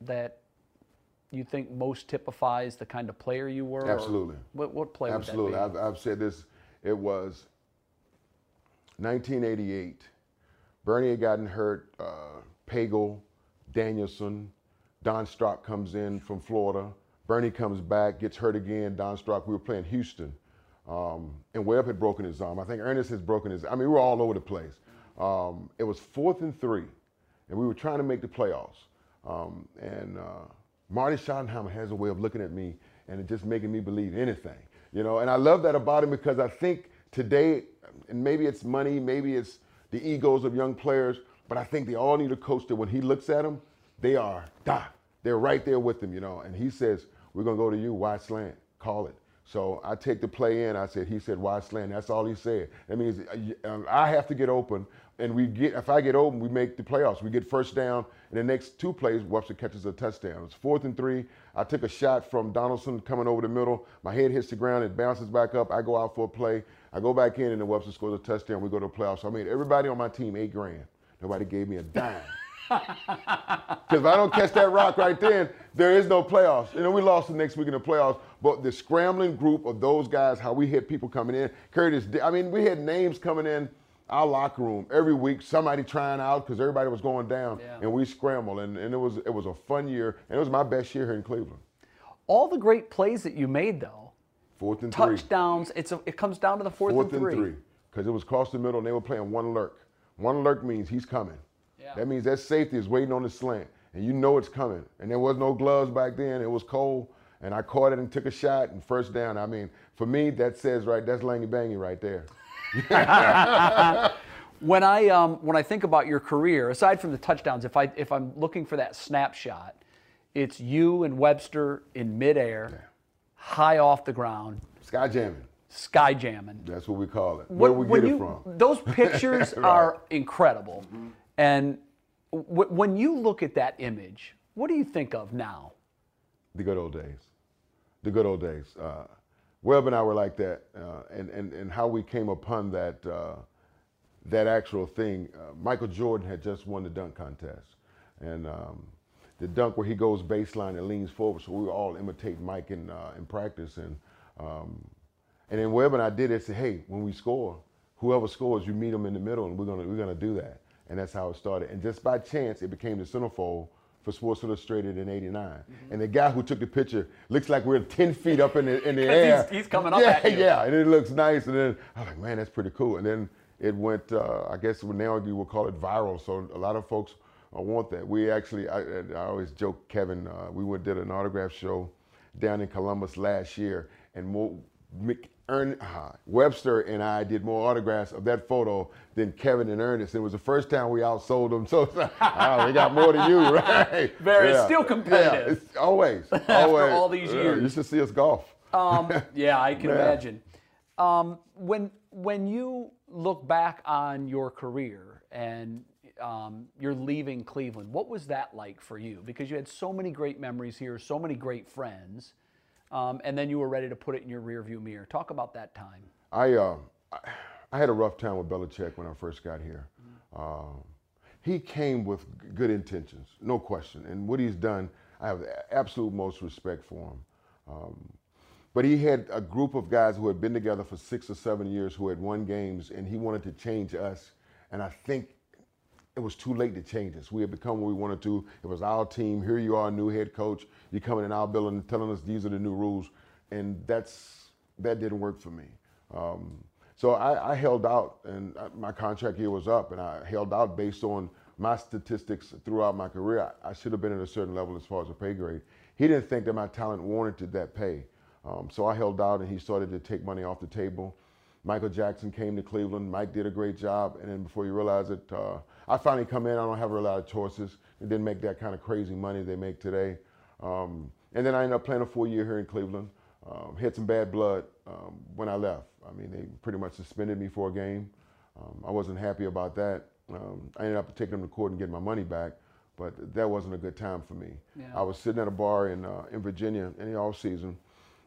that you think most typifies the kind of player you were? Absolutely. What, what play Absolutely. I've, I've said this. It was 1988. Bernie had gotten hurt. Uh, Pagel, Danielson, Don Strock comes in from Florida. Bernie comes back, gets hurt again. Don Strock, we were playing Houston. Um, and Webb had broken his arm. I think Earnest has broken his. I mean, we were all over the place. Um, it was fourth and three, and we were trying to make the playoffs. Um, and uh, Marty Schottenheimer has a way of looking at me and just making me believe anything, you know. And I love that about him because I think today, and maybe it's money, maybe it's the egos of young players, but I think they all need a coach that when he looks at them, they are da, they're right there with him, you know. And he says, "We're gonna go to you, wide slant, call it." So I take the play in. I said, he said, wide slant. That's all he said. That means uh, um, I have to get open and we get if I get open, we make the playoffs. We get first down, and the next two plays, Webster catches a touchdown. It's fourth and three. I took a shot from Donaldson coming over the middle. My head hits the ground, it bounces back up. I go out for a play. I go back in, and the Webster scores a touchdown. We go to the playoffs. So I made everybody on my team eight grand. Nobody gave me a dime. Because if I don't catch that rock right then, there is no playoffs. You know, we lost the next week in the playoffs, but the scrambling group of those guys, how we had people coming in, Curtis, I mean, we had names coming in our locker room every week somebody trying out because everybody was going down yeah. and we scrambled and, and it was it was a fun year and it was my best year here in cleveland all the great plays that you made though fourth and touchdowns three. it's a, it comes down to the fourth, fourth and three because it was across the middle and they were playing one lurk one lurk means he's coming yeah. that means that safety is waiting on the slant and you know it's coming and there was no gloves back then it was cold and i caught it and took a shot and first down i mean for me that says right that's langy bangy right there when I um, when I think about your career, aside from the touchdowns, if I if I'm looking for that snapshot, it's you and Webster in midair, yeah. high off the ground, sky jamming. Sky jamming. That's what we call it. Where we get you, it from? Those pictures right. are incredible, mm-hmm. And w- when you look at that image, what do you think of now? The good old days. The good old days. Uh, Webb and I were like that, uh, and, and, and how we came upon that, uh, that actual thing. Uh, Michael Jordan had just won the dunk contest. And um, the dunk where he goes baseline and leans forward, so we all imitate Mike in, uh, in practice. And, um, and then Webb and I did it, said, hey, when we score, whoever scores, you meet them in the middle, and we're gonna, we're gonna do that. And that's how it started. And just by chance, it became the centerfold for Sports Illustrated in '89. Mm-hmm. And the guy who took the picture looks like we're 10 feet up in the, in the air. He's, he's, coming up yeah, at you. Yeah, and it looks nice. And then I was like, man, that's pretty cool. And then it went, uh, I guess now you would call it viral. So a lot of folks uh, want that. We actually, I, I always joke, Kevin, uh, we went did an autograph show down in Columbus last year, and more, Ern, uh, Webster and I did more autographs of that photo than Kevin and Earnest. It was the first time we outsold them. So oh, we got more than you, right? Very yeah. still competitive. Yeah, always. After always. all these years. you should see us golf. Um, yeah, I can imagine. Um, when when you look back on your career and um, you're leaving Cleveland, what was that like for you? Because you had so many great memories here, so many great friends, um, and then you were ready to put it in your rearview mirror. Talk about that time. I, uh, I had a rough time with Belichick when I first got here. Mm-hmm. he came with good intentions, no question. And what he's done, I have the absolute most respect for him. Um, but he had a group of guys who had been together for six or seven years who had won games, and he wanted to change us. And I think it was too late to change us. We had become what we wanted to. It was our team. Here you are, new head coach. You're coming in our building telling us these are the new rules. And that's that didn't work for me. Um, so I, I, held out, and my contract year was up, and I held out based on my statistics throughout my career. I, I should have been at a certain level as far as a pay grade. He didn't think that my talent warranted that pay. Um, so I held out and he started to take money off the table. Michael Jackson came to Cleveland. Mike did a great job. And then before you realize it, uh, I finally come in. I don't have a lot of choices. It didn't make that kind of crazy money they make today. Um, and then I ended up playing a full year here in Cleveland. Um, had some bad blood um, when I left. I mean, they pretty much suspended me for a game. Um, I wasn't happy about that. Um, I ended up taking them to court and getting my money back, but that wasn't a good time for me. Yeah. I was sitting at a bar in, uh, in Virginia in the off season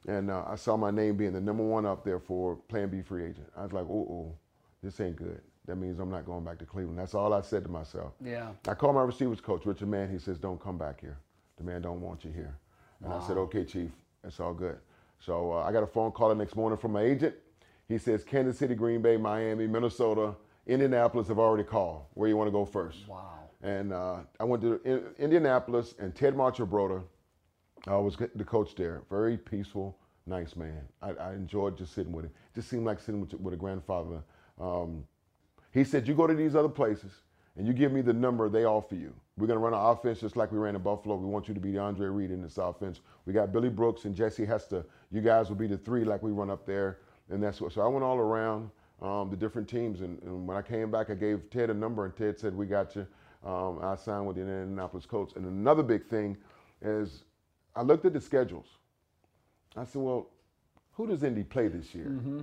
and uh, I saw my name being the number one up there for Plan B free agent. I was like, oh, oh, this ain't good. That means I'm not going back to Cleveland. That's all I said to myself. Yeah. I called my receivers coach, Richard Mann. He says, don't come back here. The man don't want you here. And wow. I said, okay, chief, it's all good. So uh, I got a phone call the next morning from my agent. He says, Kansas City, Green Bay, Miami, Minnesota, Indianapolis have already called. Where you want to go first? Wow. And uh, I went to Indianapolis, and Ted Marchibroda I was the coach there. Very peaceful, nice man. I, I enjoyed just sitting with him. Just seemed like sitting with, with a grandfather. Um, he said, "You go to these other places and you give me the number they offer you. We're going to run an offense just like we ran in Buffalo. We want you to be the Andre Reed in this offense. We got Billy Brooks and Jesse Hester. You guys will be the three like we run up there." And that's what. So I went all around um, the different teams, and, and, when I came back, I gave Ted a number, and Ted said, "We got you." Um, I signed with the Indianapolis Colts. And another big thing is I looked at the schedules. I said, well, who does Indy play this year? Mm-hmm.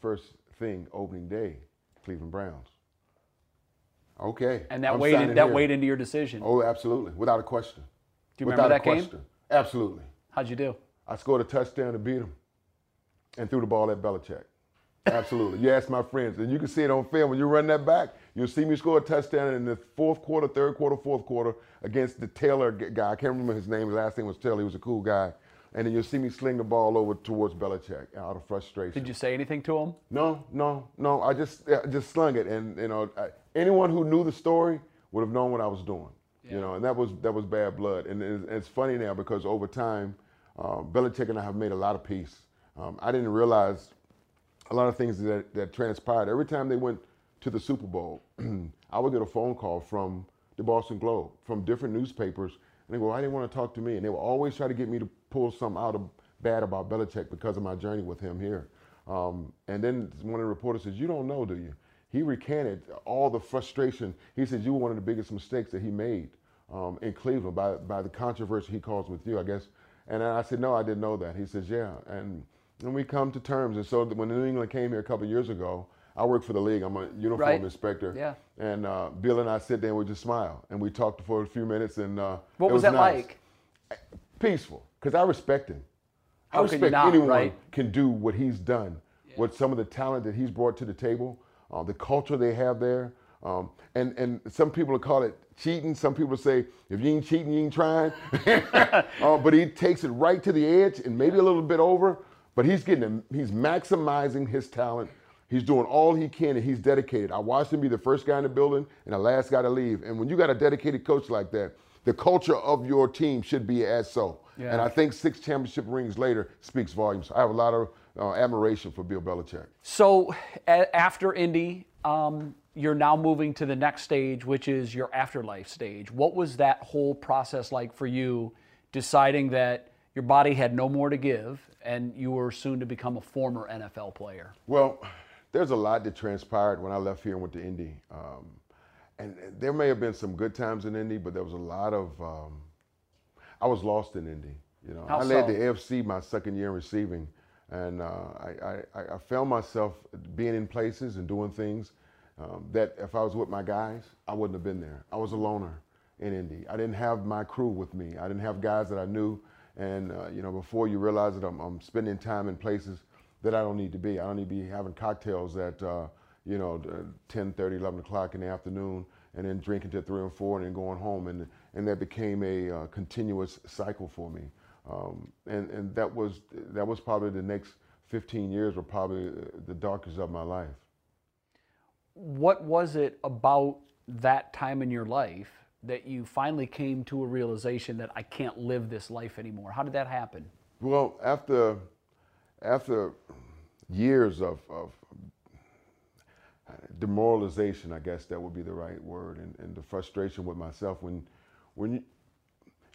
First thing, opening day, Cleveland Browns. Okay. And that weighed in, that weighed into your decision. Oh, absolutely, without a question. Do you remember without that game? Absolutely. How'd you do? I scored a touchdown to beat them, and threw the ball at Belichick. Absolutely. you ask my friends, and you can see it on film when you run that back. You'll see me score a touchdown in the fourth quarter, third quarter, fourth quarter against the Taylor guy. I can't remember his name. His last name was Taylor. He was a cool guy. And then you'll see me sling the ball over towards Belichick out of frustration. Did you say anything to him? No, no, no. I just I just slung it, and you know, I, anyone who knew the story would have known what I was doing. Yeah. You know, and that was that was bad blood. And it's, it's funny now because over time, uh, Belichick and I have made a lot of peace. Um, I didn't realize a lot of things that, that transpired. Every time they went to the Super Bowl, I would get a phone call from the Boston Globe, from different newspapers, and they go, "I didn't want to talk to me," and they will always try to get me to pull something out of bad about Belichick because of my journey with him here. Um, and then one of the reporters says, "You don't know, do you?" He recanted all the frustration. He said, "You were one of the biggest mistakes that he made um, in Cleveland by by the controversy he caused with you, I guess." And I said, "No, I didn't know that." He says, "Yeah," and and we come to terms. And so when New England came here a couple years ago, I work for the league. I'm a uniform right. inspector. Yeah. And uh, Bill and I sit there and we just smile and we talked for a few minutes. And uh, what was, was, that nice. like? Peaceful, because I respect him. How I respect not, anyone right? can do what he's done, yeah. what some of the talent that he's brought to the table, uh, the culture they have there. Um, and, and some people call it cheating. Some people say, if you ain't cheating, you ain't trying. uh, but he takes it right to the edge and maybe a little bit over. But he's getting, he's maximizing his talent. He's doing all he can and he's dedicated. I watched him be the first guy in the building and the last guy to leave. And when you got a dedicated coach like that, the culture of your team should be as so. Yeah. And I think six championship rings later speaks volumes. I have a lot of uh, admiration for Bill Belichick. So a- after Indy, um, you're now moving to the next stage, which is your afterlife stage. What was that whole process like for you, deciding that your body had no more to give, and you were soon to become a former NFL player. Well, there's a lot that transpired when I left here and went to Indy. Um, and there may have been some good times in Indy, but there was a lot of, um, I was lost in Indy. You know, How I led so? the AFC my second year in receiving, and uh, I, I, I found myself being in places and doing things um, that if I was with my guys, I wouldn't have been there. I was a loner in Indy. I didn't have my crew with me. I didn't have guys that I knew. And uh, you know, before you realize it, I'm, I'm spending time in places that I don't need to be. I don't need to be having cocktails at uh, you know 10, 30, 11 o'clock in the afternoon, and then drinking till three and four, and then going home. And and that became a uh, continuous cycle for me. Um, and and that was that was probably the next 15 years were probably the darkest of my life. What was it about that time in your life that you finally came to a realization that I can't live this life anymore? How did that happen? Well, after after years of, of demoralization, I guess that would be the right word, and, and the frustration with myself when when you,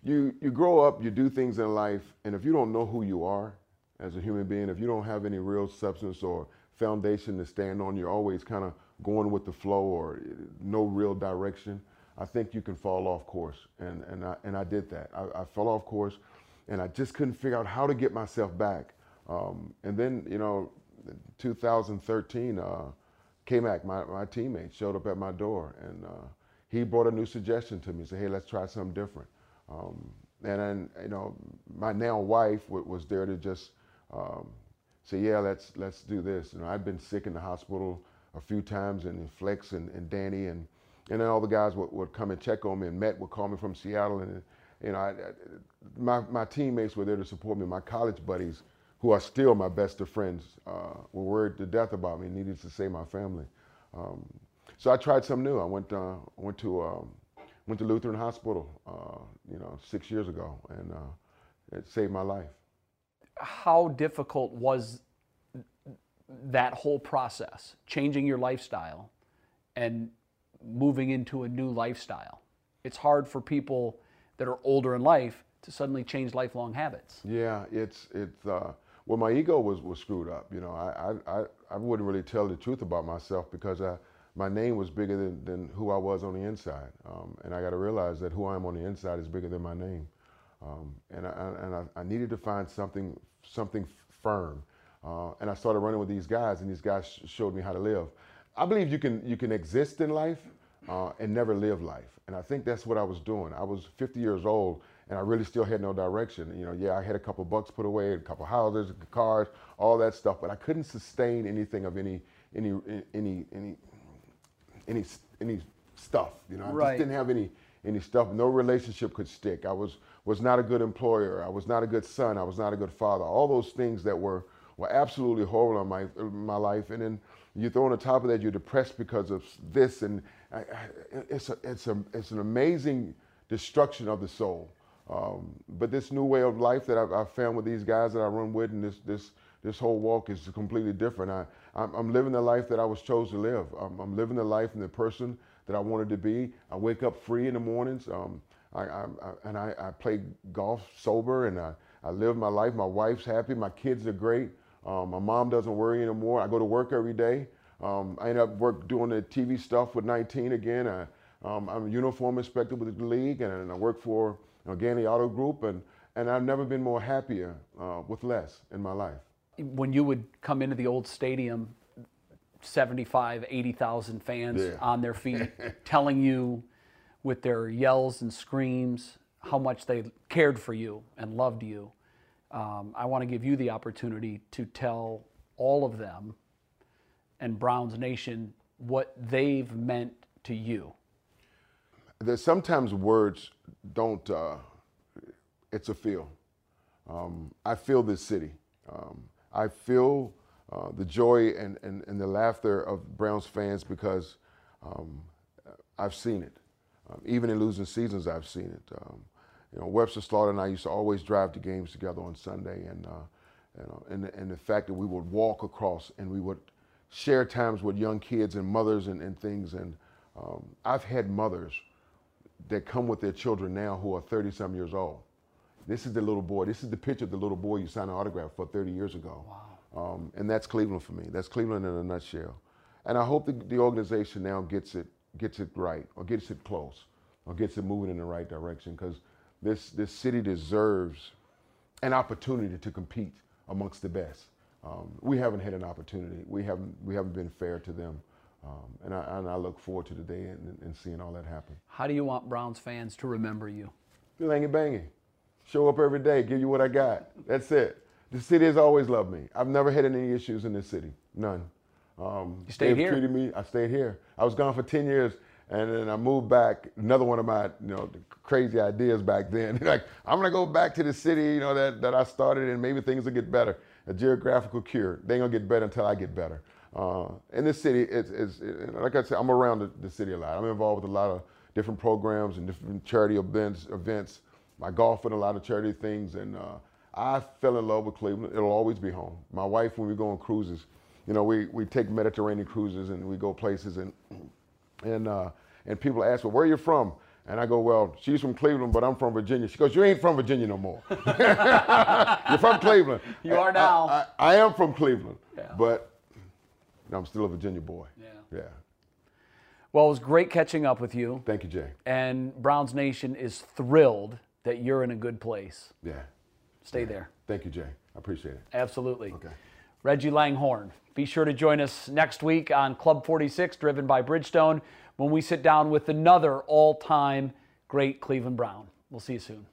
you you grow up, you do things in life, and if you don't know who you are as a human being, if you don't have any real substance or foundation to stand on, you're always kind of going with the flow or no real direction. I think you can fall off course, and and I and I did that. I, I fell off course, and I just couldn't figure out how to get myself back. Um, and then you know, 2013, uh, K-Mac, my, my teammate, showed up at my door, and uh, he brought a new suggestion to me. He Said, "Hey, let's try something different." Um, and then you know, my now wife w- was there to just um, say, "Yeah, let's let's do this." You know, I'd been sick in the hospital a few times, and Flex and, and Danny and and then all the guys would, would come and check on me, and Matt would call me from Seattle, and you know, I, I, my my teammates were there to support me. My college buddies, who are still my best of friends, uh, were worried to death about me, needed to save my family. Um, so I tried something new. I went uh, went to um, went to Lutheran Hospital, uh, you know, six years ago, and uh, it saved my life. How difficult was that whole process, changing your lifestyle and moving into a new lifestyle? It's hard for people that are older in life to suddenly change lifelong habits. Yeah, it's it's uh, well, my ego was was screwed up. You know, I I I, wouldn't really tell the truth about myself because I, my name was bigger than, than who I was on the inside, um, and I got to realize that who I am on the inside is bigger than my name, um, and I, and I, I, needed to find something something firm, uh, and I started running with these guys, and these guys sh- showed me how to live. I believe you can you can exist in life uh, and never live life. And I think that's what I was doing. I was 50 years old and I really still had no direction. You know, yeah, I had a couple bucks put away, a couple houses, cars, all that stuff, but I couldn't sustain anything of any any any any any any stuff. You know, I Right. just didn't have any any stuff. No relationship could stick. I was was not a good employer. I was not a good son. I was not a good father. All those things that were were absolutely horrible in my in my life. And then you throw on the top of that, you're depressed because of this, and I, I, it's a, it's a it's an amazing destruction of the soul. Um, but this new way of life that I've, I've found with these guys that I run with, and this this this whole walk is completely different. I I'm, I'm living the life that I was chosen to live. I'm, I'm living the life and the person that I wanted to be. I wake up free in the mornings. Um, I, I, I and I, I play golf sober, and I, I live my life. My wife's happy. My kids are great. Um, my mom doesn't worry anymore. I go to work every day. Um, I end up work doing the TV stuff with 19 again. I, um, I'm a uniform inspector with the league, and, and I work for Organi Auto Group, and, and I've never been more happier uh, with less in my life. When you would come into the old stadium, 75, 80,000 fans Yeah. on their feet telling you with their yells and screams how much they cared for you and loved you. Um, I want to give you the opportunity to tell all of them and Browns Nation what they've meant to you. There's sometimes words don't, uh, it's a feel. Um, I feel this city. Um, I feel uh, the joy and, and, and the laughter of Browns fans because um, I've seen it. Um, even in losing seasons, I've seen it. Um, you know, Webster Slaughter and I used to always drive to games together on Sunday, and uh, you know, and, and the fact that we would walk across and we would share times with young kids and mothers and, and things. And um, I've had mothers that come with their children now who are 30 some years old. This is the little boy. This is the picture of the little boy you signed an autograph for 30 years ago. Wow. Um, and that's Cleveland for me. That's Cleveland in a nutshell. And I hope the, the organization now gets it gets it right or gets it close or gets it moving in the right direction because this this city deserves an opportunity to compete amongst the best. Um, we haven't had an opportunity. We haven't we haven't been fair to them. Um, and, I, and I look forward to the day and, and, seeing all that happen. How do you want Browns fans to remember you? Langy banging. Show up every day, give you what I got. That's it. The city has always loved me. I've never had any issues in this city. None. Um, you stayed here? treated me, I stayed here. I was gone for 10 years and then I moved back. Another one of my, you know, crazy ideas back then. like, I'm gonna go back to the city, you know, that, that I started and maybe things will get better. A geographical cure. They ain't gonna get better until I get better. Uh, in this city, it's, it's it, like I said, I'm around the, the, city a lot. I'm involved with a lot of different programs and different charity events. events. I golf in a lot of charity things, and uh, I fell in love with Cleveland. It'll always be home. My wife, when we go on cruises, you know, we, we take Mediterranean cruises and we go places, and and uh, and people ask, "Well, where are you from?" And I go, well, she's from Cleveland, but I'm from Virginia. She goes, you ain't from Virginia no more. You're from Cleveland. You are now. I, I, I am from Cleveland, yeah. but I'm still a Virginia boy. Yeah. Yeah. Well, it was great catching up with you. Thank you, Jay. And Browns Nation is thrilled that you're in a good place. Yeah. Stay yeah. there. Thank you, Jay. I appreciate it. Absolutely. Okay. Reggie Langhorne. Be sure to join us next week on Club 46, driven by Bridgestone, when we sit down with another all time great Cleveland Brown. We'll see you soon.